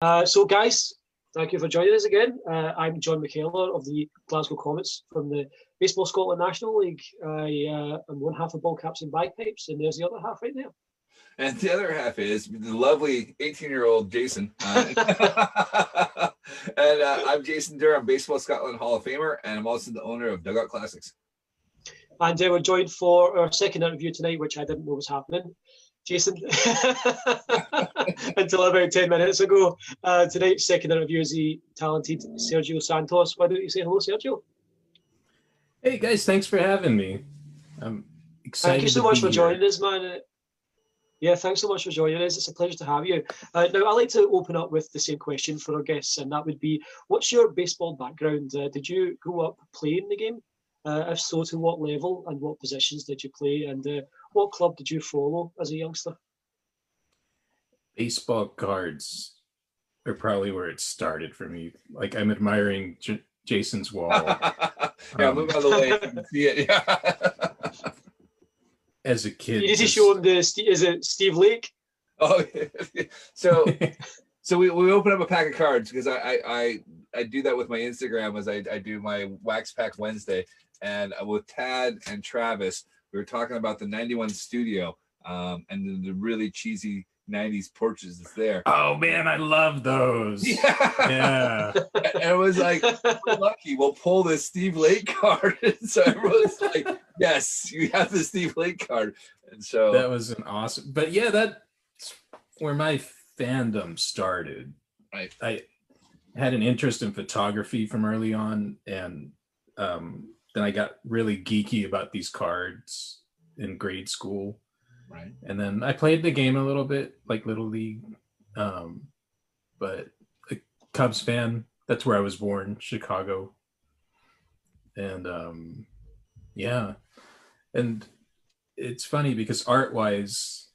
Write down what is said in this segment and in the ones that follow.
Uh, so, guys, thank you for joining us again. Uh, I'm John McKellar of the Glasgow Comets from the Baseball Scotland National League. I uh, am one half of ball caps and bagpipes, and there's the other half right there. And the other half is the lovely 18 year old Jason. Uh, and uh, I'm Jason Durham, Baseball Scotland Hall of Famer, and I'm also the owner of Dugout Classics. And uh, we're joined for our second interview tonight, which I didn't know was happening. Jason, until about 10 minutes ago. Uh, tonight's second interview is the talented Sergio Santos. Why don't you say hello, Sergio? Hey, guys, thanks for having me. I'm excited. Thank you so much for joining us, man. Yeah, thanks so much for joining us. It's a pleasure to have you. Uh, now, I'd like to open up with the same question for our guests, and that would be what's your baseball background? Uh, did you grow up playing the game? Uh, if so, to what level and what positions did you play? And uh, what club did you follow as a youngster? Baseball cards are probably where it started for me. Like I'm admiring J- Jason's wall. yeah, um, move out of the way. You can see it. Yeah. as a kid, you need to show him the. Is it Steve Lake? Oh, so so we, we open up a pack of cards because I, I I I do that with my Instagram as I, I do my Wax Pack Wednesday, and with Tad and Travis, we were talking about the 91 studio um, and the, the really cheesy 90s porches that's there. Oh man, I love those. Yeah. Yeah. and it was like, we're lucky, we'll pull this Steve Lake card. And so everyone's like, yes, you have the Steve Lake card. And so that was an awesome, but yeah, that's where my fandom started. Right. I had an interest in photography from early on and um, then I got really geeky about these cards in grade school. Right. And then I played the game a little bit, like Little League. Um, but a Cubs fan, that's where I was born, Chicago. And um, yeah. And it's funny because art wise,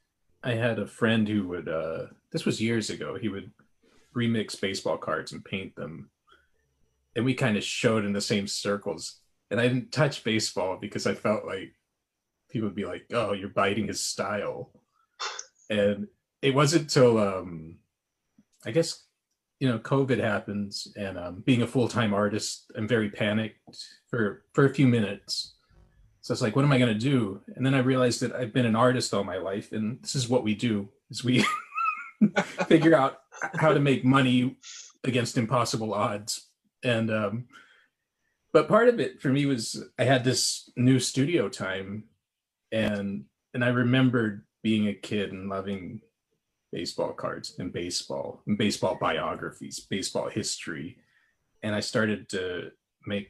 I had a friend who would, uh, this was years ago, he would remix baseball cards and paint them. And we kind of showed in the same circles and I didn't touch baseball because I felt like people would be like, "Oh, you're biting his style," and it wasn't till um, I guess you know COVID happens, and um, being a full time artist, I'm very panicked for for a few minutes. So it's like, what am I gonna do? And then I realized that I've been an artist all my life, and this is what we do: is we figure out how to make money against impossible odds. And um, but part of it for me was I had this new studio time and and I remembered being a kid and loving baseball cards and baseball and baseball biographies, baseball history. And I started to make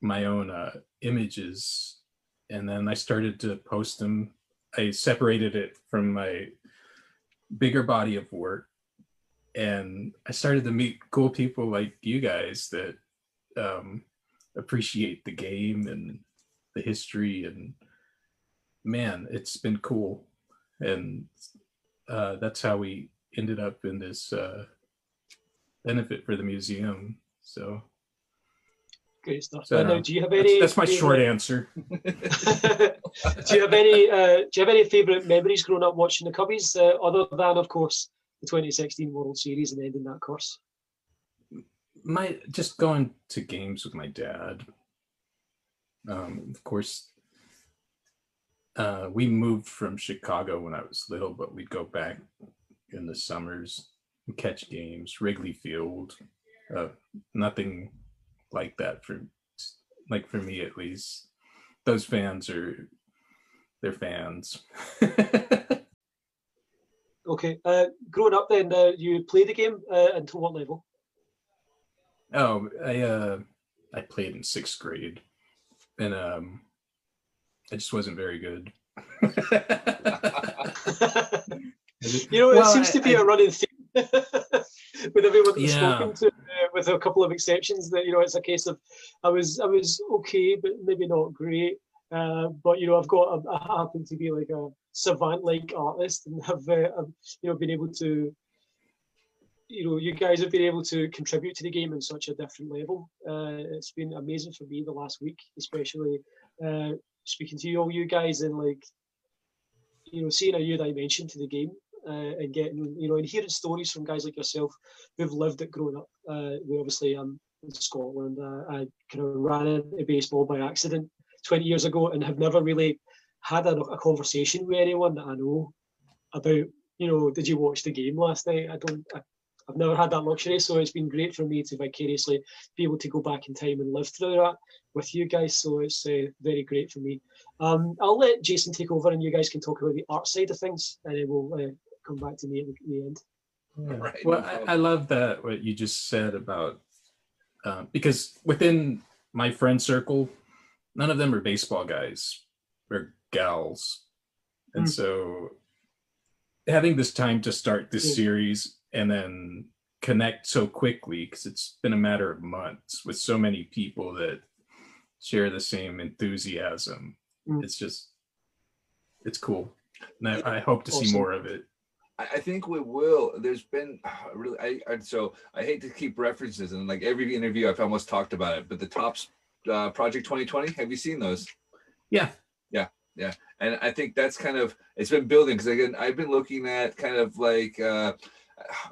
my own uh, images and then I started to post them. I separated it from my bigger body of work and I started to meet cool people like you guys that um, appreciate the game and the history and man it's been cool. And uh, that's how we ended up in this uh, benefit for the museum. So great stuff. so, do you have any that's, that's my short answer. Do you have any uh, do you have any favorite memories growing up watching the cubbies? Uh, other than of course the 2016 world series and ending that course my just going to games with my dad. Um, of course, uh, we moved from Chicago when I was little, but we'd go back in the summers and catch games. Wrigley Field, uh, nothing like that for like for me at least. Those fans are they're fans. okay, uh, growing up, then uh, you played the game uh, until what level? Oh, I uh, I played in sixth grade, and um, I just wasn't very good. you know, well, it seems I, to be I, a running theme with everyone that's yeah. spoken to, uh, with a couple of exceptions. That you know, it's a case of I was I was okay, but maybe not great. Uh, but you know, I've got a, I happen to be like a savant-like artist, and have uh, you know been able to you know, you guys have been able to contribute to the game in such a different level. Uh, it's been amazing for me the last week, especially uh, speaking to you all, you guys, and like, you know, seeing a new dimension to the game. uh, and getting you know and hearing stories from guys like yourself who've lived it growing up. Uh, we obviously um in Scotland. Uh, I kind of ran into baseball by accident 20 years ago and have never really had a, a conversation with anyone that I know about you know did you watch the game last night? I don't. I, I've never had that luxury, so it's been great for me to vicariously be able to go back in time and live through that with you guys. So it's uh, very great for me. Um, I'll let Jason take over, and you guys can talk about the art side of things, and then we'll uh, come back to me at the, end. Yeah. Right, well, I, I, love that what you just said about uh, because within my friend circle, none of them are baseball guys or gals, and mm. so having this time to start this yeah. series and then connect so quickly because it's been a matter of months with so many people that share the same enthusiasm. Mm. It's just, it's cool. And I, I hope to awesome. see more of it. I think we will. There's been really, I, I, so I hate to keep references and like every interview I've almost talked about it, but the Topps uh, Project 2020, have you seen those? Yeah. Yeah. Yeah. And I think that's kind of, it's been building because again, I've been looking at kind of like, uh,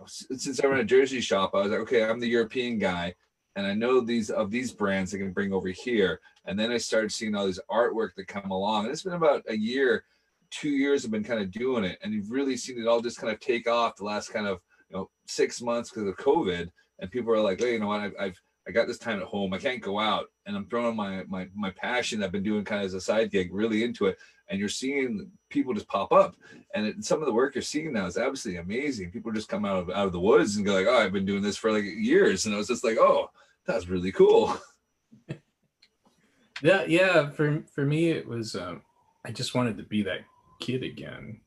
since I run a jersey shop, I was like, okay, I'm the European guy, and I know these of these brands I can bring over here. And then I started seeing all this artwork that come along, and it's been about a year, two years. I've been kind of doing it, and you've really seen it all just kind of take off the last kind of you know six months because of COVID. And people are like, hey, you know what? I've, I've I got this time at home. I can't go out, and I'm throwing my my my passion I've been doing kind of as a side gig really into it. And you're seeing people just pop up, and it, some of the work you're seeing now is absolutely amazing. People just come out of out of the woods and go like, "Oh, I've been doing this for like years," and I was just like, "Oh, that's really cool." yeah, yeah. For for me, it was um, I just wanted to be that kid again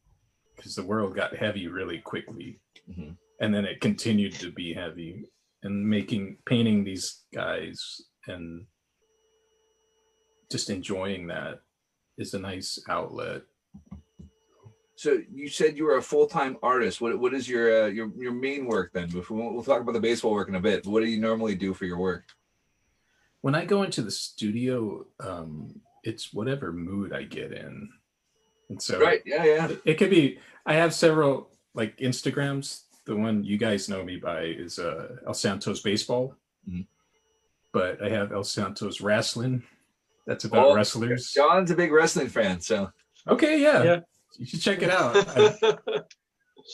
because the world got heavy really quickly, mm-hmm. and then it continued to be heavy and making painting these guys and just enjoying that is a nice outlet. So you said you were a full-time artist. What what is your uh, your your main work then? We'll, we'll talk about the baseball work in a bit. What do you normally do for your work? When I go into the studio, um, it's whatever mood I get in, and so right, yeah, yeah. It, it could be. I have several like Instagrams the one you guys know me by is uh, El Santos Baseball. Mm-hmm. But I have El Santos Wrestling. That's about oh, wrestlers. John's a big wrestling fan, so okay, yeah, yeah. you should check it out. I,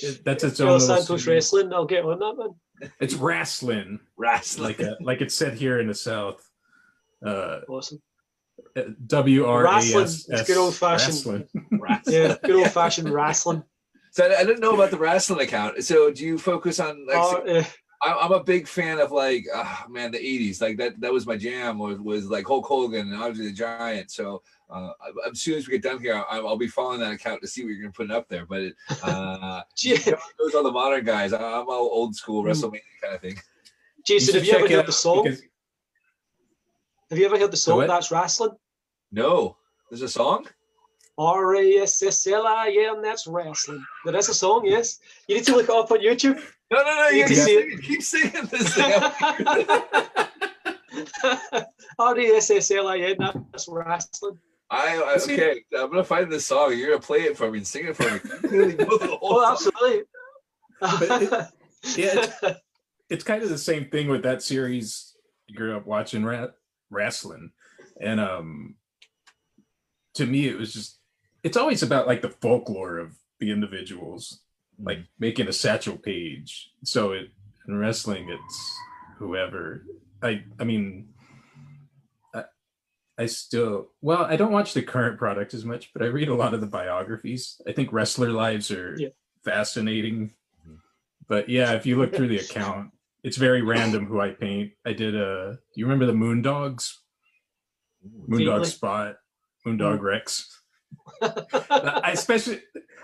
it, that's its own. El Santos Wrestling. I'll get on that one. It's wrestling, wrestling, like a, like it's said here in the South. Uh, awesome. Uh, w R A S. It's good old fashioned. Yeah, good old fashioned wrestling. So I, I, didn't know about the wrestling account. So do you focus on like? Uh, eh, I, am a big fan of like, oh, man, the '80s. Like that. That was my jam. Was was like Hulk Hogan and obviously the Giant. So uh, as soon as we get done here, I'll, I'll, be following that account to see what you're gonna put up there. But it, uh, those are the modern guys. I'm all old school hmm. WrestleMania kind of thing. Jason, have you ever heard the song? Because... Have you ever heard the song? That's wrestling. No, there's a song. R A S S L I N. That's wrestling. That's a song. Yes. You need to look it up on YouTube. No, no, no. You, you see it. Keep singing this. R A S S L I N. That's wrestling. I, I okay. I'm gonna find this song. You're gonna play it for me and sing it for me. oh, absolutely. it, yeah, it's, it's, kind of the same thing with that series. You grew up watching rat, wrestling, and um, to me, it was just it's always about like the folklore of the individuals, like mm-hmm. making a Satchel Paige. So it in wrestling, it's whoever. I I mean, I, I still well, I don't watch the current product as much, but I read a lot of the biographies. I think wrestler lives are yeah. fascinating. Mm-hmm. But yeah, if you look through the account, it's very random who I paint. I did a. Do you remember the Moondogs? Moondog Spot, Moondog mm. Rex. I especially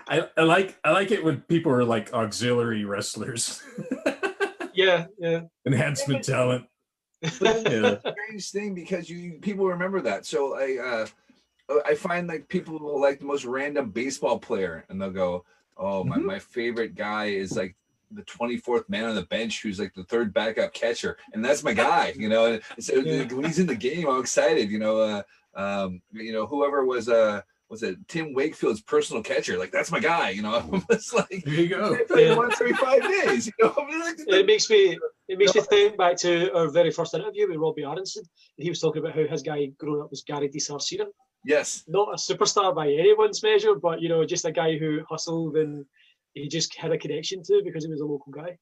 I, I like I like it when people are like auxiliary wrestlers. yeah, yeah. Enhancement talent. yeah. strange thing because you people remember that. So I uh I find like people will like the most random baseball player and they'll go, Oh, my, mm-hmm. my favorite guy is like the 24th man on the bench who's like the third backup catcher and that's my guy you know and so yeah. when he's in the game i'm excited you know uh um you know whoever was uh was it Tim Wakefield's personal catcher. Like that's my guy, you know. it's like there you go. Yeah. Once every five days, you know. I mean, like, it makes me it makes me think back to our very first interview with Robbie Aronson. He was talking about how his guy growing up was Gary DiSarcina. Yes. Not a superstar by anyone's measure, but you know, just a guy who hustled and he just had a connection to because he was a local guy.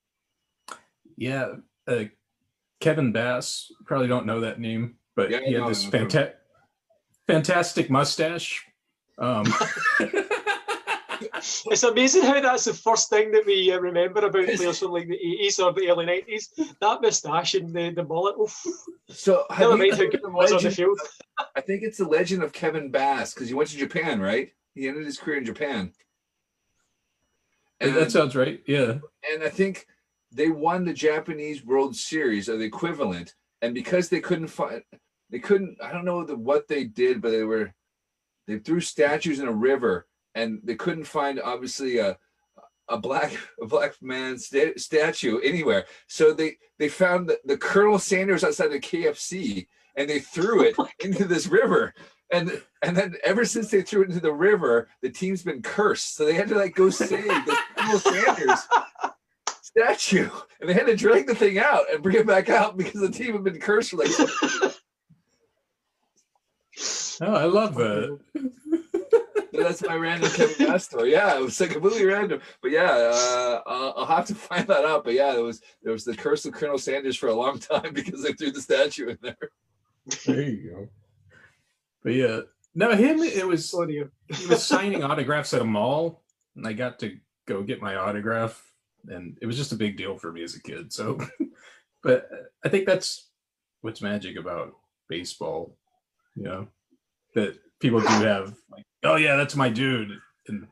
Yeah, uh, Kevin Bass. Probably don't know that name, but yeah, he had this fanta- fantastic mustache. Um, it's amazing how that's the first thing that we uh, remember about players from like the 80s or the early 90s. That moustache and the, the mullet. Oof. So, never mind how good it was on the field. I think it's the legend of Kevin Bass because he went to Japan, right? He ended his career in Japan. And, that sounds right. Yeah. And I think they won the Japanese World Series or the equivalent. And because they couldn't find, they couldn't, I don't know the, what they did, but they were, they threw statues in a river and they couldn't find obviously a, a black a black man sta- statue anywhere. So they they found the, the Colonel Sanders outside the KFC and they threw oh it oh into this river. And and then ever since they threw it into the river, the team's been cursed. So they had to like go save the Colonel Sanders statue, and they had to drag the thing out and bring it back out because the team had been cursed for like. Oh, I love that. That's my random Kevin story. Yeah, it was like completely random, but yeah, uh, I'll, I'll, have to find that out. But yeah, it was there was the curse of Colonel Sanders for a long time because they threw the statue in there. There you go. But yeah, no, him. It was he was signing autographs at a mall, and I got to go get my autograph, and it was just a big deal for me as a kid. So, but I think that's what's magic about baseball. You know, that people do have like, oh yeah, that's my dude, and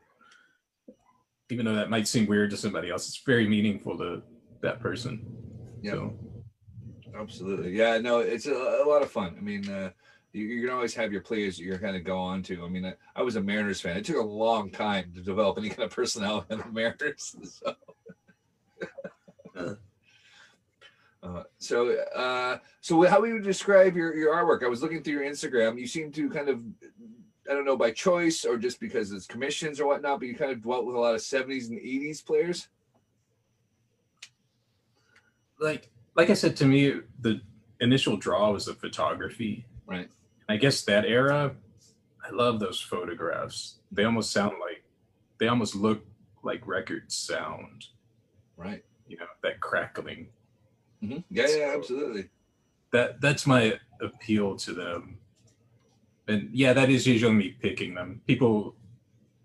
even though that might seem weird to somebody else, it's very meaningful to that person. Yeah. So. Absolutely. Yeah, no, it's a, a, lot of fun. I mean, uh, you, you, can always have your players you're kind of go on to. I mean, I, I, was a Mariners fan. It took a long time to develop any kind of personality in the Mariners. So, uh, so, uh, so how would you describe your, your artwork? I was looking through your Instagram. You seem to kind of, I don't know, by choice or just because it's commissions or whatnot, but you kind of dwelt with a lot of 70s and 80s players. Like like I said, to me, the initial draw was the photography. Right. I guess that era, I love those photographs. They almost sound like, they almost look like records sound. Right. You know, that crackling. Mm-hmm. Yeah, so yeah, absolutely. That that's my appeal to them. And yeah, that is usually me picking them. People,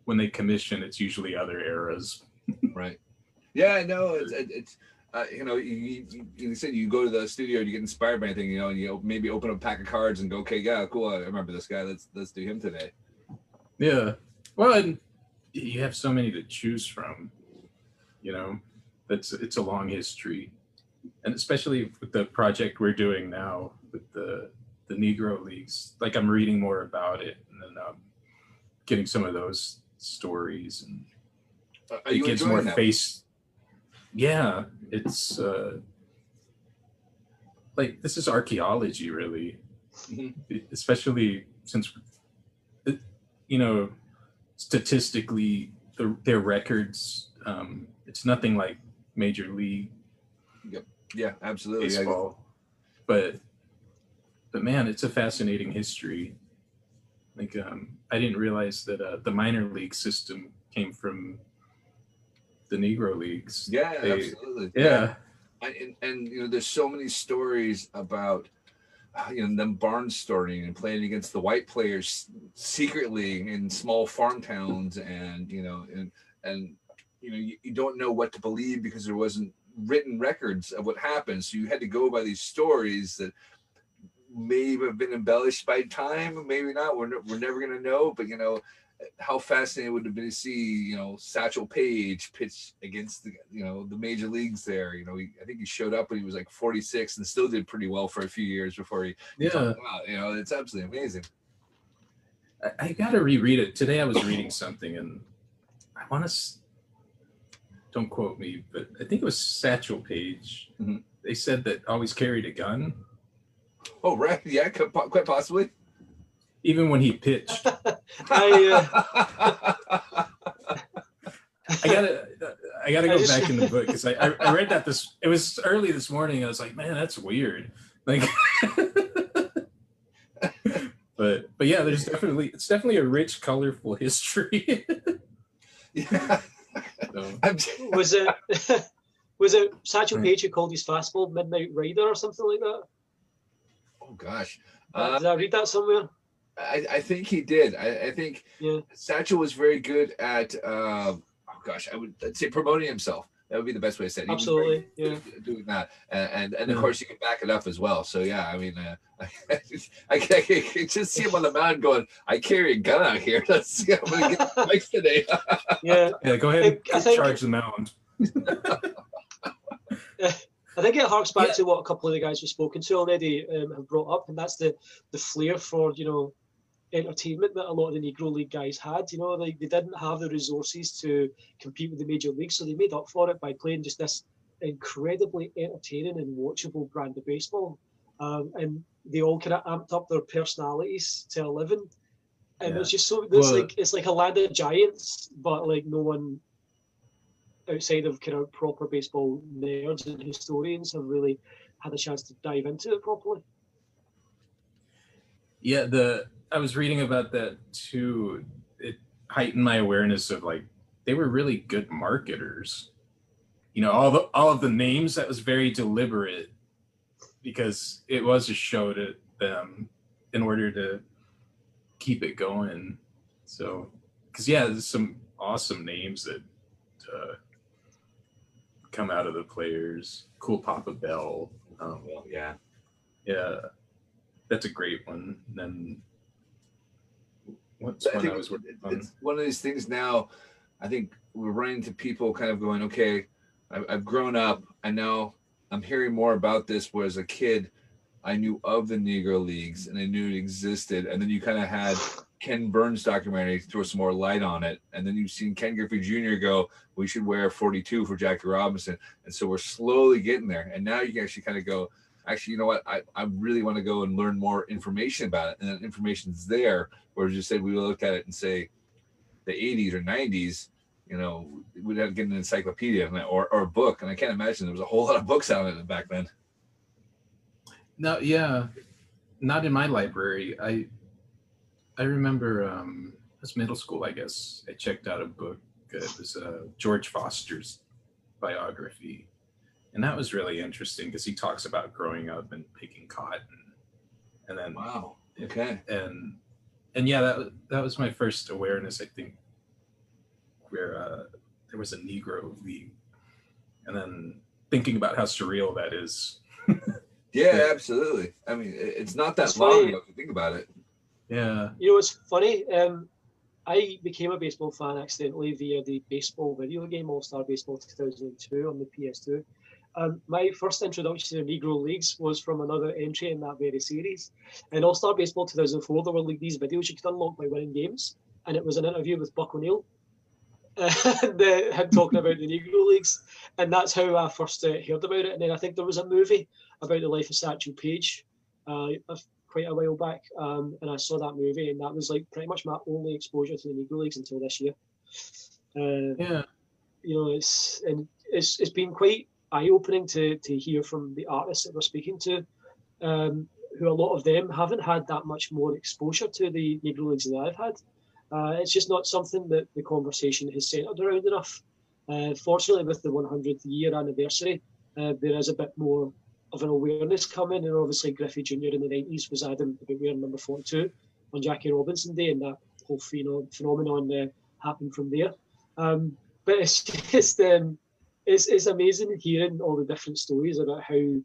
when they commission, it's usually other eras. right. Yeah, no, it's, it's uh, you know, you, you, you, said you go to the studio, you get inspired by anything, you know, and you maybe open up a pack of cards and go, okay, yeah, cool, I remember this guy. Let's let's do him today. Yeah, well, and you have so many to choose from. You know, it's it's a long history, and especially with the project we're doing now with the the Negro leagues. Like I'm reading more about it, and then um, getting some of those stories, and uh, it gives more that? face yeah it's uh like this is archaeology really mm-hmm. especially since you know statistically the, their records um it's nothing like major league yep yeah absolutely baseball but but man it's a fascinating history like um i didn't realize that uh, the minor league system came from the Negro leagues. Yeah, they, absolutely. Yeah. And, and, you know, there's so many stories about uh, you know them barnstorming and playing against the white players secretly in small farm towns, and you know, and and you know, you, you don't know what to believe because there wasn't written records of what happened. So you had to go by these stories that may have been embellished by time, maybe not. We're, we're never going to know, but you know, how fascinating it would it have been to see, you know, Satchel Paige pitch against the, you know, the major leagues there. You know, he, I think he showed up when he was like 46 and still did pretty well for a few years before he, yeah, you know, it's absolutely amazing. I, I got to reread it today. I was reading something and I want to, don't quote me, but I think it was Satchel Paige. Mm-hmm. They said that always carried a gun. Oh, right. Yeah, quite possibly. even when he pitched. I, uh, I gotta, I gotta go just, back in the book because I, I, read that this. It was early this morning. I was like, man, that's weird. Like, but but yeah, there's definitely it's definitely a rich, colorful history. yeah. So. Was it was it Satchel Paige who called his fastball Midnight Rider or something like that? Oh gosh, uh, did I read that somewhere? I, I think he did. I, I think yeah. Satchel was very good at. Uh, oh gosh, I would I'd say promoting himself. That would be the best way to say it. Absolutely, yeah. Doing that, and and, and of course you can back it up as well. So yeah, I mean, uh, I, I, I, can just see him on the mound going, "I carry a gun out here. Let's see how I'm gonna get the today." yeah, yeah. Go ahead and think, charge the mound. I think it harks back yeah. to what a couple of the guys we've spoken to already um, have brought up, and that's the the flair for you know entertainment that a lot of the Negro League guys had. You know, like they didn't have the resources to compete with the major leagues, so they made up for it by playing just this incredibly entertaining and watchable brand of baseball. Um, and they all kind of amped up their personalities to eleven, and yeah. it's just so it's well, like it's like a land of giants, but like no one outside of kind of proper baseball nerds and historians have really had a chance to dive into it properly. Yeah, the I was reading about that too. It heightened my awareness of like they were really good marketers. You know, all the all of the names that was very deliberate because it was a show to them in order to keep it going. So, because yeah, there's some awesome names that uh, come out of the players. Cool Papa Bell. Um, well, yeah, yeah, that's a great one. And then what's I I was? It's one of these things now. I think we're running into people kind of going, okay, I've grown up. I know I'm hearing more about this. Whereas a kid, I knew of the Negro Leagues and I knew it existed. And then you kind of had Ken Burns documentary throw some more light on it. And then you've seen Ken Griffey Jr. go, we should wear 42 for Jackie Robinson. And so we're slowly getting there. And now you can actually kind of go, actually, you know what? I, I really want to go and learn more information about it. And that information's there. Whereas you said we look at it and say the 80s or 90s, you know, we'd have to get an encyclopedia or, or a book. And I can't imagine there was a whole lot of books out it back then. No, yeah. Not in my library. I I remember um, was middle school, I guess. I checked out a book. It was uh, George Foster's biography, and that was really interesting because he talks about growing up and picking cotton, and then wow, okay, and and yeah, that that was my first awareness. I think where uh, there was a Negro League, and then thinking about how surreal that is. yeah, absolutely. I mean, it's not that it's long ago if you think about it. Yeah. You know, it's funny. Um, I became a baseball fan accidentally via the baseball video game All Star Baseball 2002 on the PS2. Um, my first introduction to Negro Leagues was from another entry in that very series. In All Star Baseball 2004, there were like these videos you could unlock by winning games, and it was an interview with Buck O'Neil, and uh, him talking about the Negro Leagues, and that's how I first uh, heard about it. And then I think there was a movie about the life of Satchel Paige. Uh, quite a while back, um, and I saw that movie, and that was like pretty much my only exposure to the Negro Leagues until this year. Uh, yeah, you know, it's and it's it's been quite eye opening to to hear from the artists that we're speaking to, um, who a lot of them haven't had that much more exposure to the Negro Leagues that I've had. Uh, it's just not something that the conversation has centered around enough. Uh, fortunately, with the 100th year anniversary, uh, there is a bit more of an awareness coming, and obviously Griffey Jr. in the 90s was Adam about wearing number 42 on Jackie Robinson Day, and that whole phenom- phenomenon uh, happened from there. Um, but it's just um, it's, it's amazing hearing all the different stories about how, you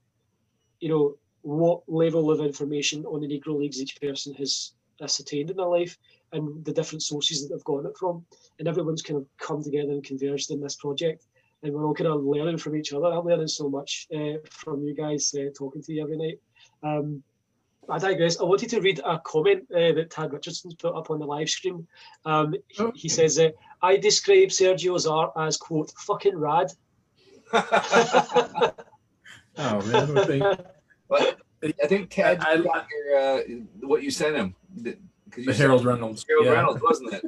know, what level of information on the Negro Leagues each person has ascertained in their life and the different sources that they've gotten it from. And everyone's kind of come together and converged in this project and we're all kind of learning from each other. I'm learning so much uh, from you guys uh, talking to you every night. Um, I digress. I wanted to read a comment uh, that Tad Richardson's put up on the live stream. Um, he, he, says, uh, "I describe Sergio's art as quote fucking rad." Oh man, I think, I think Tad I, I, your, uh, what you sent him the Harold Reynolds. Harold yeah. Reynolds, wasn't it?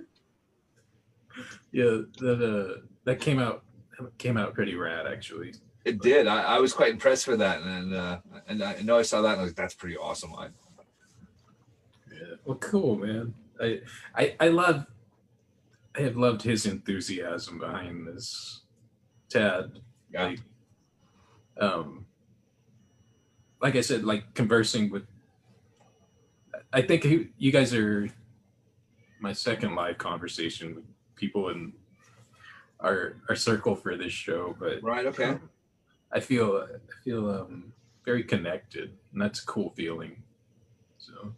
yeah, that uh, that came out came out pretty rad actually. It did. I, I was quite impressed for that, and uh, and I know I saw that, and I was like, "That's pretty awesome." I, yeah. Well, cool, man. I I I love. I have loved his enthusiasm behind this, Tad. Like, um, like I said, like conversing with. I think he, you guys are my second live conversation with people in our our circle for this show, but right, okay. I feel I feel um, very connected, and that's a cool feeling. So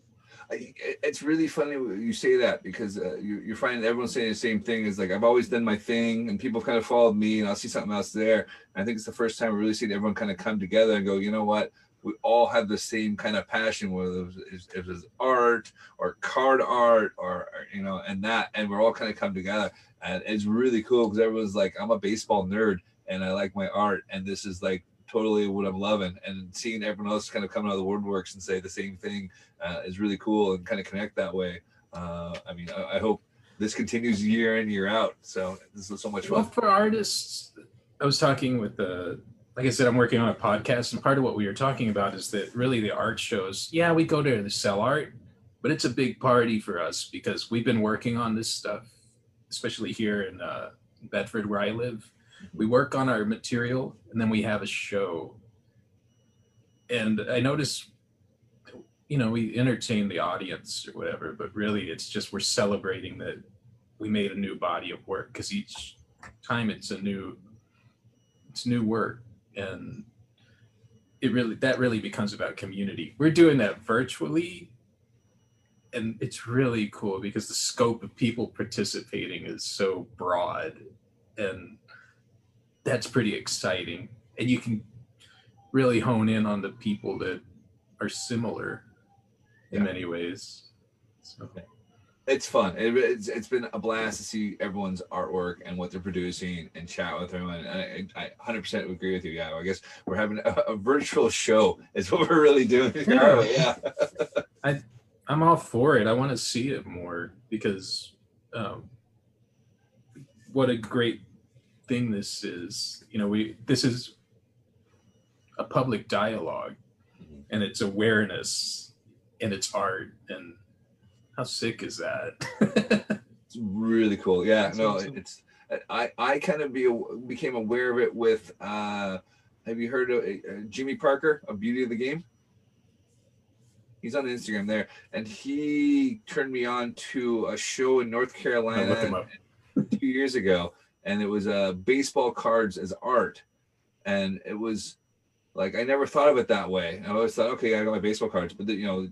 it's really funny you say that because uh, you, you're finding everyone saying the same thing. Is like I've always done my thing, and people kind of followed me, and I'll see something else there. And I think it's the first time we really seen everyone kind of come together and go, you know what? We all have the same kind of passion, whether it was, art or card art or you know, and that, and we're all kind of come together, and it's really cool because everyone's like, I'm a baseball nerd and I like my art, and this is like totally what I'm loving. And seeing everyone else kind of come out of the woodworks and say the same thing uh, is really cool and kind of connect that way. Uh, I mean, I, I, hope this continues year in year out. So this is so much fun. Well, for artists, I was talking with the. Like I said, I'm working on a podcast, and part of what we were talking about is that really the art shows. Yeah, we go there to sell art, but it's a big party for us because we've been working on this stuff, especially here in uh, Bedford, where I live we work on our material and then we have a show. And i notice you know we entertain the audience or whatever but really it's just we're celebrating that we made a new body of work because each time it's a new it's new work. And it really that really becomes about community. We're doing that virtually and it's really cool because the scope of people participating is so broad. And that's pretty exciting. And you can really hone in on the people that are similar in yeah. many ways. So. It's fun. It, it's, it's been a blast to see everyone's artwork and what they're producing and chat with everyone. And I, I 100% agree with you. Yeah, I guess we're having a, a virtual show is what we're really doing. Yeah, yeah. I, I'm all for it. I want to see it more because um, what a great thing this is. You know, we this is a public dialogue mm-hmm. and it's awareness and it's art and how sick is that? it's really cool. Yeah, That's no, awesome. it's I I kind of be became aware of it with uh have you heard of uh, Jimmy Parker of Beauty of the Game? He's on Instagram there, and he turned me on to a show in North Carolina two years ago and it was uh, baseball cards as art, and it was like I never thought of it that way. I always thought, okay, I got my baseball cards, but the, you know,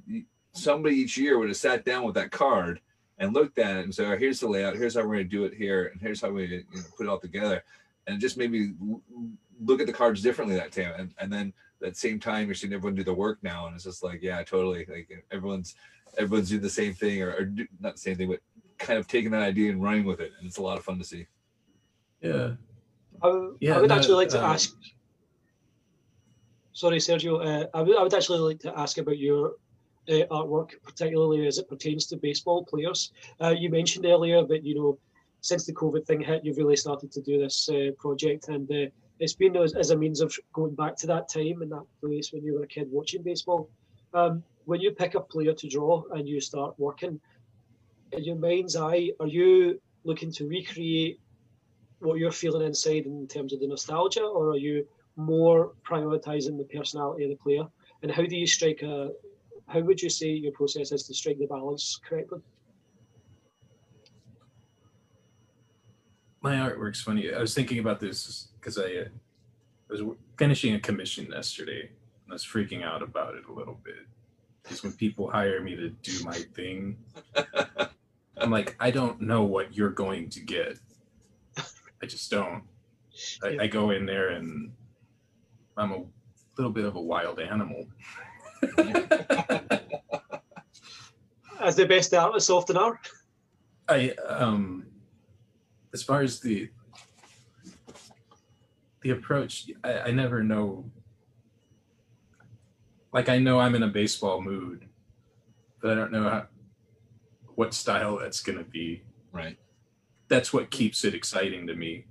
somebody each year would have sat down with that card and looked at it and said, here's the layout, here's how we're going to do it here, and here's how we you know, put it all together, and it just made me look at the cards differently that time, and, and then at the same time you're seeing everyone do the work now, and it's just like, yeah, totally, like everyone's everyone's doing the same thing or, or do, not the same thing, but kind of taking that idea and running with it, and it's a lot of fun to see. Yeah. I, yeah, I would no, actually like to uh, ask. Sorry, Sergio. Uh, I, would, would actually like to ask about your uh, artwork, particularly as it pertains to baseball players. Uh, you mentioned earlier that you know, since the COVID thing hit, you've really started to do this uh, project, and uh, it's been as, as, a means of going back to that time and that place when you were a kid watching baseball. Um, when you pick a player to draw and you start working, in your mind's eye, are you looking to recreate what you're feeling inside in terms of the nostalgia, or are you more prioritizing the personality of the player? And how do you strike a? How would you say your process is to strike the balance correctly? My artwork's funny. I was thinking about this because I, uh, I was finishing a commission yesterday, and I was freaking out about it a little bit. Because when people hire me to do my thing, I'm like, I don't know what you're going to get I just don't. I, yeah. I go in there and I'm a little bit of a wild animal. As the best artists often are. I um as far as the the approach, I, I never know like I know I'm in a baseball mood, but I don't know how what style that's going to be. Right. That's what keeps it exciting to me.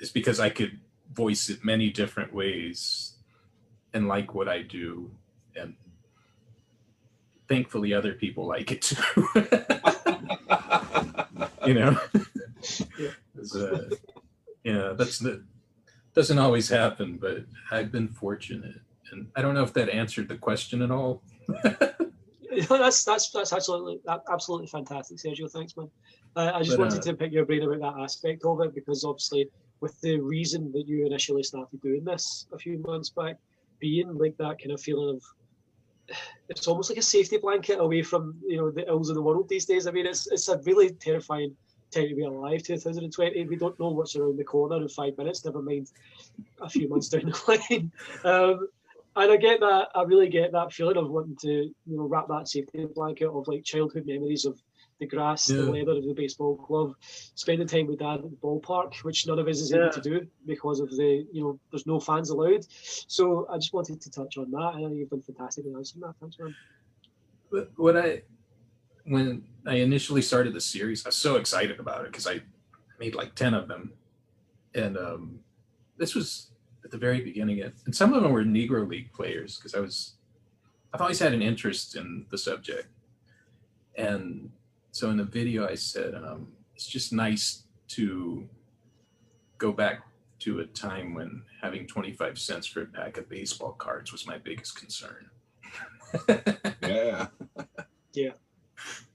Is because I could voice it many different ways and like what I do and thankfully other people like it too. you know. yeah. Uh, yeah, that's the doesn't always happen, but I've been fortunate, and I don't know if that answered the question at all. that's that's that's absolutely absolutely fantastic, Sergio. Thanks, man. Uh, I just but, wanted uh, to pick your brain about that aspect of it because obviously, with the reason that you initially started doing this a few months back, being like that kind of feeling of it's almost like a safety blanket away from you know the ills of the world these days. I mean, it's it's a really terrifying time to be alive. 2020, we don't know what's around the corner in five minutes. Never mind a few months down the line. Um, and I get that. I really get that feeling of wanting to you know wrap that safety blanket of like childhood memories of the grass, yeah. the leather of the baseball glove, spending time with dad at the ballpark, which none of us is yeah. able to do because of the, you know, there's no fans allowed. So I just wanted to touch on that. I know you've been fantastic in answering that. Thanks, man. But what I, when I initially started the series, I was so excited about it because I made like 10 of them. And um, this was at the very beginning, It and some of them were Negro League players because I was, I've always had an interest in the subject. And so in the video, I said um, it's just nice to go back to a time when having 25 cents for a pack of baseball cards was my biggest concern. yeah. yeah.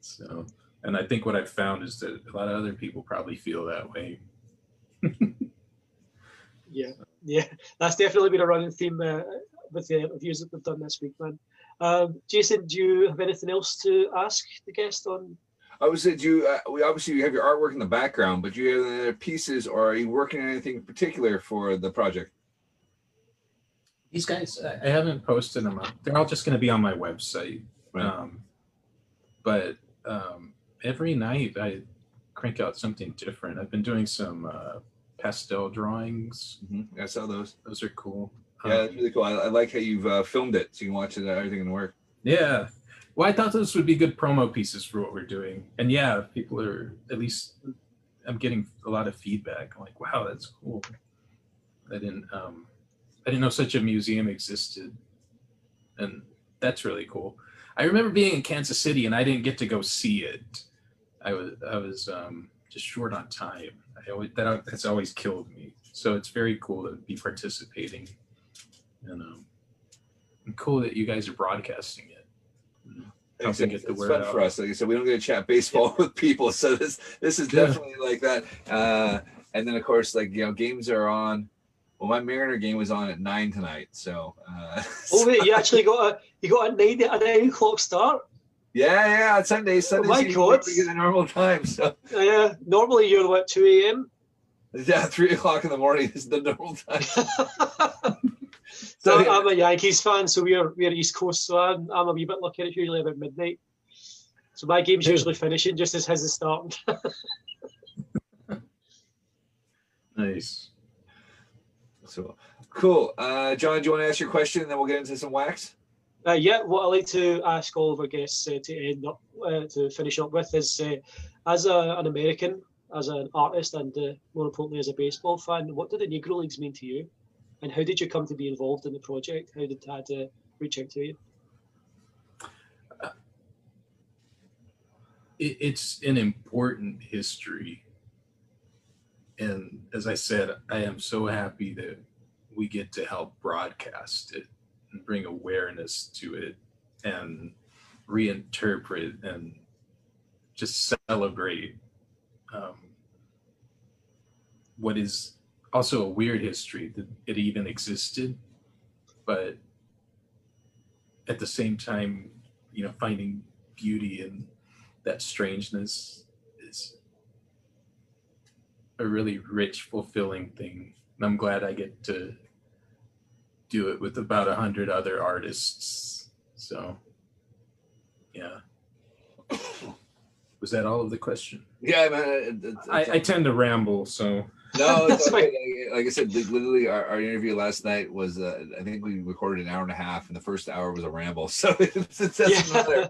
So, and I think what I've found is that a lot of other people probably feel that way. yeah. Yeah. That's definitely been a running theme uh, with the interviews that we've done this week, man. Um, Jason, do you have anything else to ask the guest on I was saying, you uh, we obviously you have your artwork in the background, but you have other pieces, or are you working on anything in particular for the project? These guys, I haven't posted them up. They're all just going to be on my website. Right. Um, but um, every night I crank out something different. I've been doing some uh, pastel drawings. Mm-hmm. I saw those. Those are cool. Yeah, um, really cool. I, I like how you've uh, filmed it, so you can watch it everything in work. Yeah, well, I thought those would be good promo pieces for what we're doing. And yeah, people are at least I'm getting a lot of feedback. I'm like, wow, that's cool. I didn't um I didn't know such a museum existed. And that's really cool. I remember being in Kansas City and I didn't get to go see it. I was I was um just short on time. I always that that's always killed me. So it's very cool to be participating. And um cool that you guys are broadcasting it. It's, it's fun out. for us. Like I said, we don't get to chat baseball with people, so this this is definitely yeah. like that. Uh, and then of course, like you know, games are on. Well, my Mariner game was on at nine tonight, so. Uh, oh wait, you actually got a you got a nine a nine o'clock start. Yeah, yeah, on Sunday. Sunday. Oh my God! Get a normal time. So. Yeah, normally you're what two a.m. Yeah, three o'clock in the morning is the normal time. So I'm, I'm, a Yankees fan, so we're we're East Coast, so I'm, I'm a wee bit lucky. It's usually about midnight. So my game's usually finishing just as his is starting. nice. So cool. Uh, John, do you want to ask your question and then we'll get into some wax? Uh, yeah, what I like to ask all of our guests uh, to end up uh, to finish up with is, uh, as a, an American, as an artist, and uh, more importantly as a baseball fan, what do the Negro Leagues mean to you? And how did you come to be involved in the project? How did Tad uh, reach out to you? it's an important history. And as I said, I am so happy that we get to help broadcast it and bring awareness to it and reinterpret and just celebrate um, what is also a weird history that it even existed, but at the same time, you know, finding beauty in that strangeness is a really rich, fulfilling thing. And I'm glad I get to do it with about a hundred other artists. So, yeah. Was that all of the question? Yeah, man. I, I tend to ramble, so. No, it's okay. like, like I said, literally, our, our interview last night was, uh, I think we recorded an hour and a half, and the first hour was a ramble. So it's, it's yeah.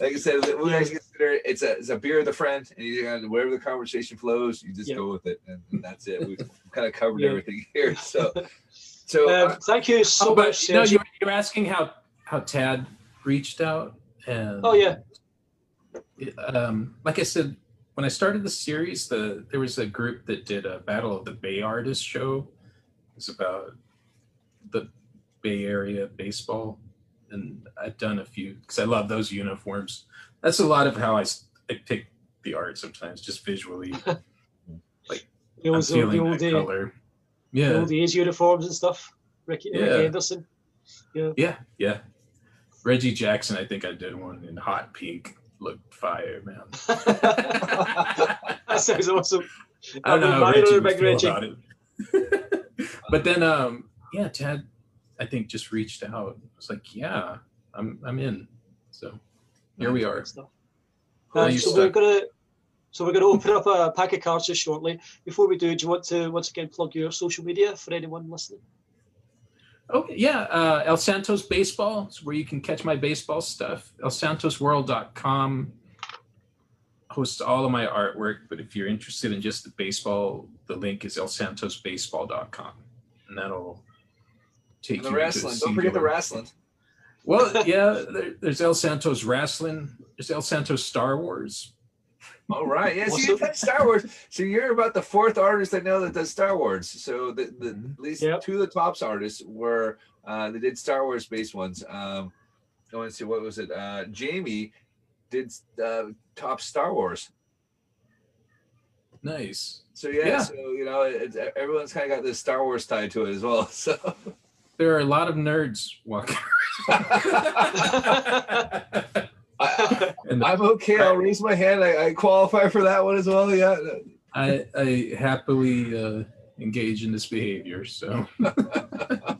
like I said, we guys consider it, it's a it's a beer with a friend, and you got wherever the conversation flows, you just Yeah. go with it, and, and that's it. We've kind of covered Yeah. everything here. So, so Um, uh, thank you so oh, much. no, you're, you were asking how how Tad reached out, and Oh yeah, um, like I said, when I started the series, the there was a group that did a Battle of the Bay Artists show. It was about the Bay Area baseball, and I've done a few because I love those uniforms. That's a lot of how I, I pick the art sometimes, just visually. the I'm old, the old, that color. the Yeah, old days uniforms and stuff. Ricky, Yeah. Rickey Henderson. yeah, yeah. Reggie Jackson, I think I did one in hot pink. Looked fire, man. that sounds awesome. I don't know how Mine Reggie are would feel Reggie. about it. but then, um, yeah, Tad, I think just reached out. It's like, yeah, I'm, I'm in. So here we are. Good stuff. Well, you so stuck. we're gonna so we're gonna open up a pack of cards just shortly. Before we do, do you want to once again plug your social media for anyone listening? Okay, yeah, uh, El Santos Baseball is where you can catch my baseball stuff. ElSantosWorld.com hosts all of my artwork, but if you're interested in just the baseball, the link is ElSantosBaseball.com, and that'll take and the you wrestling. Don't forget the wrestling. Well, yeah, there, there's El Santos Wrestling. There's El Santos Star Wars. All right. Yeah. What's See, you the- Star Wars. So you're about the fourth artist I know that does Star Wars. So the, the Mhm. at least Yep. two of the Topps artists were uh, they did Star Wars based ones. Um, I want to see what was it. Uh, Jamie did uh, Topps Star Wars. Nice. So yeah, Yeah. so you know, it's, everyone's kind of got this Star Wars tie to it as well. So There are a lot of nerds walking. I'm okay. I'll raise my hand. I, I qualify for that one as well. Yeah. I, I happily uh, engage in this behavior. So, but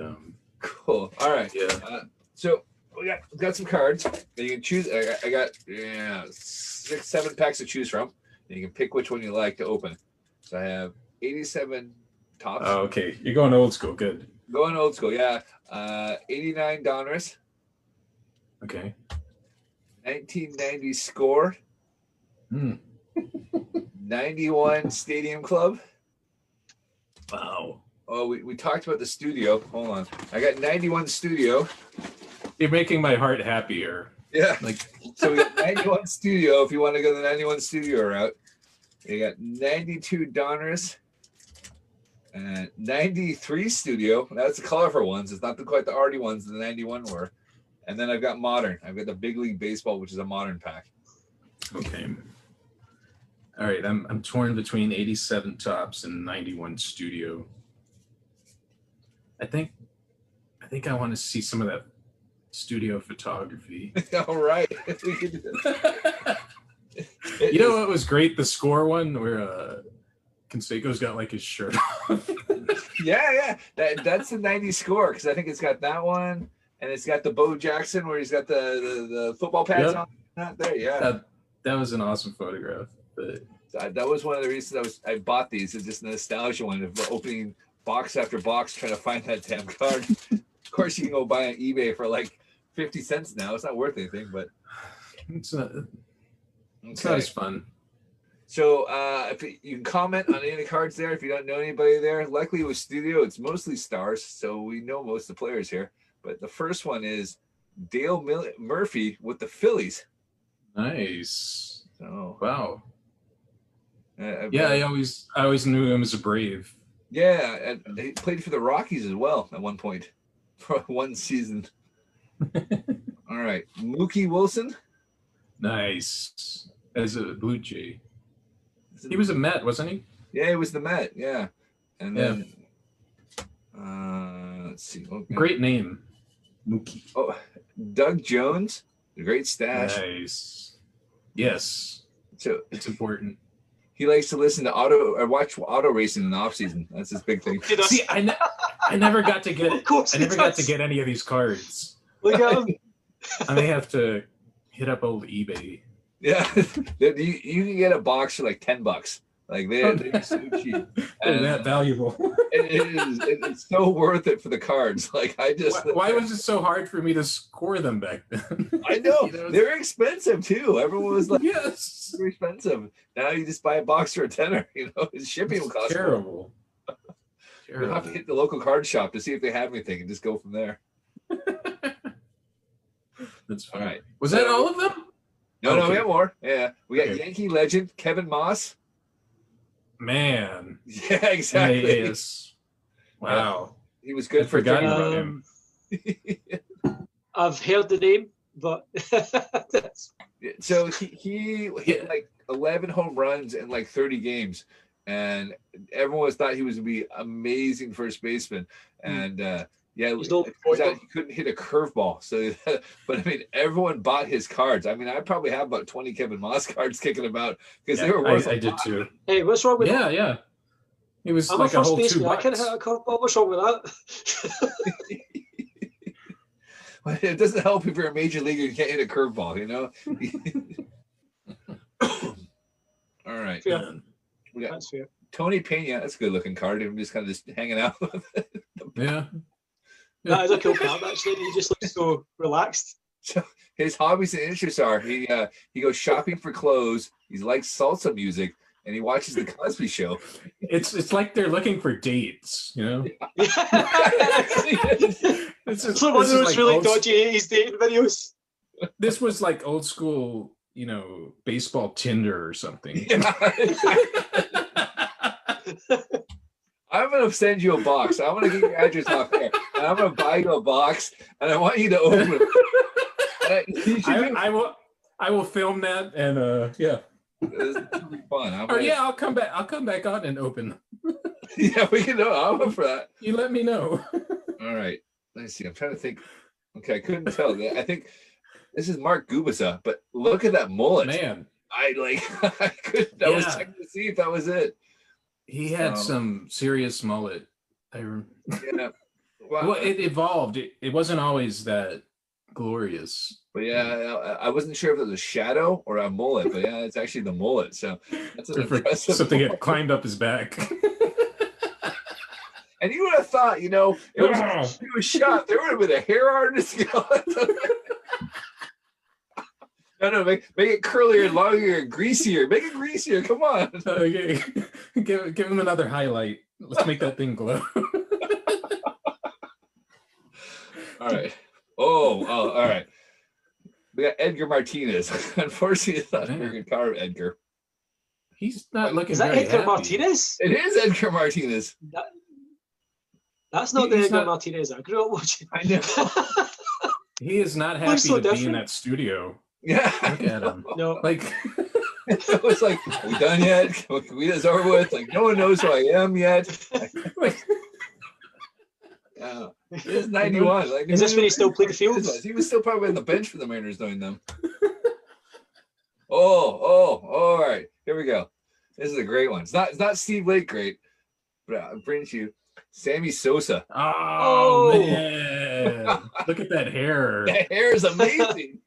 um, Cool. All right. yeah, So we got we got some cards. You can choose. I got, I got yeah six seven packs to choose from. And you can pick which one you like to open. So I have 87 Topps. oh, okay, you're going old school. Good. Going old school, yeah. Uh, 89 Donruss, Okay. 1990 score, Hmm. 91 Stadium Club. Wow. Oh, we, we talked about the studio. Hold on. I got 91 studio. You're making my heart happier. Yeah. Like, So we got 91 studio if you want to go the 91 studio route. You got 92 Donruss. And 93 studio. That's the colorful ones. It's not the, quite the arty ones the 91 were. And then I've got modern. I've got the big league baseball, which is a modern pack. okay. All right, I'm I'm torn between 87 Topps and 91 studio. I think I think I want to see some of that studio photography. All right. We can do that. you know what was great? The score one where uh Canseco's got like his shirt off. yeah, yeah. That that's the 90 score because I think it's got that one and it's got the Bo Jackson where he's got the the, the football pads Yep. on. There, yeah. that, that was an awesome photograph. But that was one of the reasons I was I bought these. It's just nostalgia one of opening box after box trying to find that damn card. of course, you can go buy on eBay for like fifty cents now. It's not worth anything, but it's not it's not as fun. So uh, if you, you can comment on any of the cards there, if you don't know anybody there, luckily with Studio, it's mostly stars, so we know most of the players here. But the first one is Dale Mil- Murphy with the Phillies. Nice. So Wow. uh, Yeah, I always I always knew him as a brave. Yeah, and he played for the Rockies as well at one point for one season. All right, Mookie Wilson. Nice. As a Blue Jay. He was a Met, wasn't he? yeah, he was the Met. Yeah, and Yeah. then uh, let's see. Oh, Great name. Mookie. Oh, Doug Jones, the great stash. Nice. Yes. So It's important. he likes to listen to auto or watch auto racing in the off season. That's his big thing. I- See, I, ne- I never got to get of course I never got to get any of these cards. Look at him. I may have to hit up old eBay. Yeah, you you can get a box for like ten bucks. Like they're, they're so cheap. And that valuable. it, it is it's so worth it for the cards. Like I just why, why, was it so hard for me to score them back then? I know, you know they're expensive too. Everyone was like, "Yes, they're expensive." Now you just buy a box for a tenner. You know, shipping will cost terrible. You'll have to hit the local card shop to see if they have anything and just go from there. That's fine. All right. Was that all of them? No, okay. no, we have more. Yeah, we got okay. Yankee legend Kevin Maas. Man. Yeah, exactly. Yes. Wow. Yeah. He was good I for forgotten about him. I've heard the name, but so he, he hit like 11 home runs in like 30 games and everyone was thought he was going to be amazing first baseman hmm. and uh yeah, uh, he couldn't hit a curveball. So, but I mean, everyone bought his cards. I mean, I probably have about twenty Kevin Maas cards kicking about because yeah, they were worth. I, I did too. Hey, what's wrong with yeah, that? Yeah, It was I'm like a, a whole two I can hit a curveball. What's wrong with that? it doesn't help if you're a major leaguer and can't hit a curveball. You know. All right. Yeah. We got Tony Pena. That's a good looking card. I'm just kind of just hanging out. yeah. That is a cool card, actually. He just looks so relaxed. So his hobbies and interests are he uh, he goes shopping for clothes. He likes salsa music, and he watches the Cosby Show. It's it's like they're looking for dates, you know. Yeah. it's just, one of those like really dodgy '80s dating videos. This was like old school, you know, baseball Tinder or something. Yeah. I'm gonna send you a box. I'm gonna get your address off there, and I'm gonna buy you a box, and I want you to open it. I, I, will. I will film that, and uh, yeah. Be fun. I'm oh gonna... yeah, I'll come back. I'll come back on and open. yeah, we can. know. I'm up for that. You let me know. All right. Let's see. I'm trying to think. Okay, I couldn't tell. I think this is Mark Gubicza, but look at that mullet. Man, I like. I couldn't. I yeah. was checking to see if that was it. He had so, some serious mullet. I yeah. Well, well it evolved. It, it wasn't always that glorious. But yeah, I, wasn't sure if it was a shadow or a mullet, but yeah, it's actually the mullet. So that's something that climbed up his back. and you would have thought, you know, it was, it was shot. There would have been a hair artist. No, no, make, make it curlier, longer, greasier. Make it greasier. Come on. Okay. give, give him another highlight. Let's make that thing glow. all right. Oh, oh, all right. We got Edgar Martinez. Unfortunately, it's not very good car Edgar. He's not looking. Is that Edgar happy. Martinez? It is Edgar Martinez. That, that's not he, the Edgar not, Martinez I grew up watching. I know. he is not happy so to different. be in that studio. Yeah. Look at him. No. Like it was like, are we done yet? Can we get over with? Like no one knows who I am yet. like, yeah. It's 91. Like, is this when he still played the field? He was still probably on the bench for the Mariners doing them. oh, oh, all right. Here we go. This is a great one. It's not it's not Steve Lake great, but I bring you Sammy Sosa. Oh, oh. man. Look at that hair. That hair is amazing.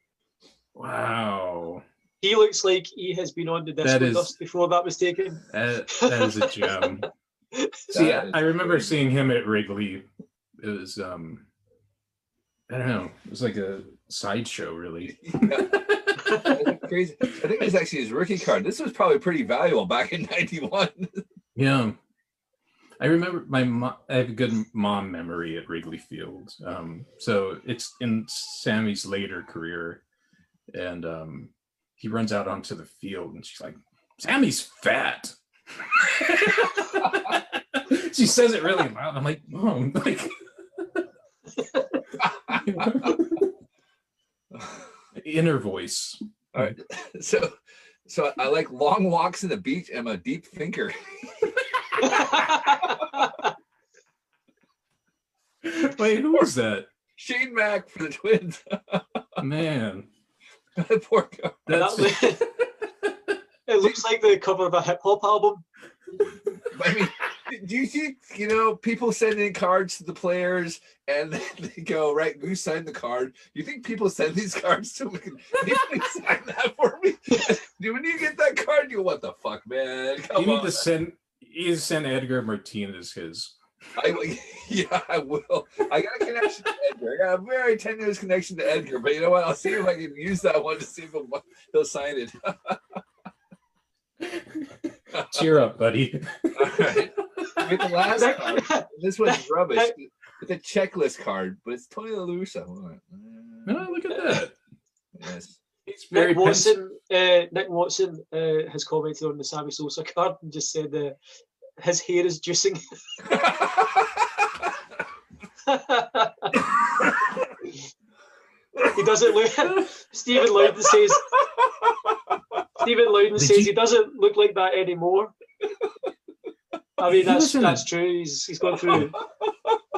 Wow. He looks like he has been on the disco is, dust before that was taken. that, that is a gem. See, I, I remember seeing him at Wrigley. It was um I don't know, it was like a sideshow really. crazy. I think it was actually his rookie card. This was probably pretty valuable back in '91. yeah, I remember my mom. I have a good mom memory at Wrigley Field. Um, so it's in Sammy's later career and um, he runs out onto the field, and she's like, "Sammy's fat." she says it really loud. I'm like, "Mom, like." Inner voice. All right. So, so I like long walks in the beach. I'm a deep thinker. Wait, who was that? Shane Mack for the Twins. Man. Poor guy. it looks like the cover of a hip hop album. I mean, do you think you know people send in cards to the players and they go right who signed the card do you think people send these cards to me can sign that for me do when you get that card you go what the fuck man Come you need on. to send you need to send edgar martinez his I, yeah, I will. I got a connection to Edgar. I got a very tenuous connection to Edgar, but you know what? I'll see if I can use that one to see if he'll, he'll sign it. Cheer up, buddy. All right. With the last card, this one's rubbish. It's a checklist card, but it's Tony La Russa. Oh, look at that. Yes. It's very Nick Watson. Uh, Nick Watson uh, has commented on the Sammy Sosa card and just said uh, his hair is juicing. he doesn't look. Stephen Loudon says. Stephen Loudon says you, he doesn't look like that anymore. I mean, that's that's true. He's he's gone through.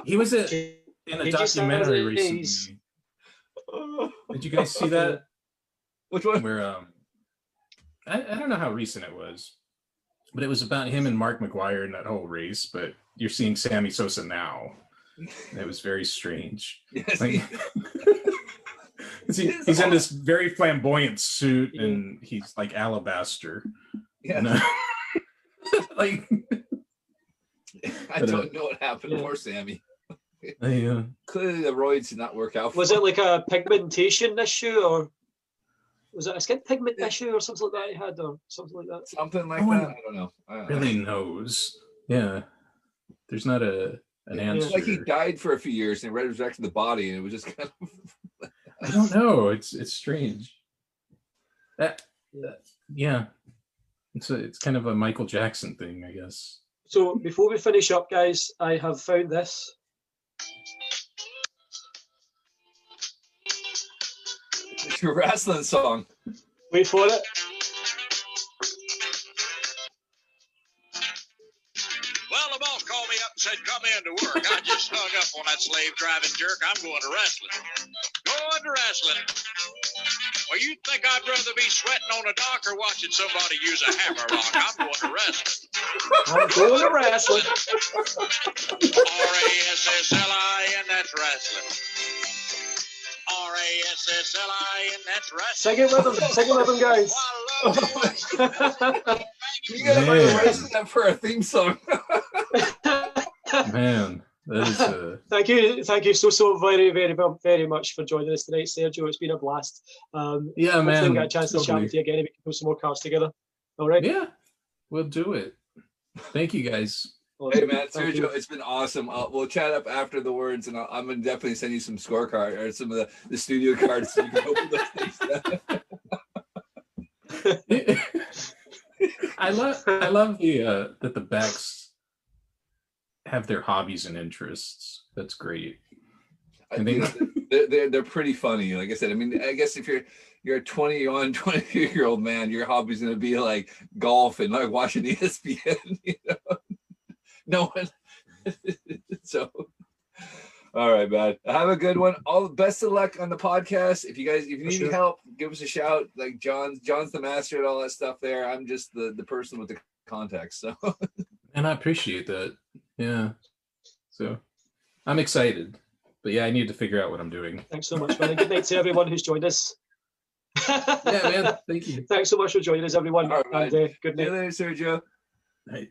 He was a, in a documentary recently. Did you guys see that? Which one? Where um, I, I don't know how recent it was, but it was about him and Mark McGwire in that whole race. But you're seeing Sammy Sosa now. it was very strange. Yes, like, he, he's in this very flamboyant suit and he's like alabaster. Yeah. And, uh, like I don't uh, know what happened yeah. for Sammy. I, uh, Clearly, the roids did not work out. was it like a pigmentation issue, or was it a skin pigment yeah. issue, or something like that he had, or something like that? Something like that. I don't know. I really know. knows. Yeah, there's not a an answer. It's like he died for a few years and resurrected the body, and it was just kind of. I don't know. It's it's strange. Uh, that, that uh, yeah, it's a, it's kind of a Michael Jackson thing, I guess. So before we finish up, guys, I have found this. It's your wrestling song. Wait for it. Well, the boss called me up and said, "Come in to work." I just hung up on that slave driving jerk. I'm going to wrestling. Going to wrestling. Well, you'd think I'd rather be sweating on a dock or watching somebody use a hammer rock? I'm going to wrestling. I'm going to wrestling. R-A-S-S-L-I-N, that's wrestling. R-A-S-S-L-I-N, that's wrestling. Sing it with them. Sing it with them, guys. you gotta find wrestling for a theme song. Man. Uh... thank you, thank you so so very very very much for joining us tonight, Sergio. It's been a blast. Um, yeah, man. We get a chance to chat with you again. We can put some more cards together. All right. Yeah, we'll do it. Thank you guys. Hey man, Sergio, it's been awesome. Uh, we'll chat up after the words, and i am gonna definitely send you some scorecard or some of the, the studio cards so you can open those things. I love I love the uh, that the backs have their hobbies and interests. That's great. I think they're, they're, they're pretty funny. Like I said, I mean, I guess if you're you're a 21, 22 year old man, your hobby's gonna be like golf and like watching ESPN. You know, no one. so, all right, man. Have a good one. All the best of luck on the podcast. If you guys, if you need sure. help, give us a shout. Like John's, John's the master at all that stuff. There, I'm just the the person with the contacts. So, and I appreciate that. Yeah. So I'm excited. But yeah, I need to figure out what I'm doing. Thanks so much, man. Good night to everyone who's joined us. yeah, man. Thank you. Thanks so much for joining us, everyone. All right, and uh, good night. See you later, Sergio. Night.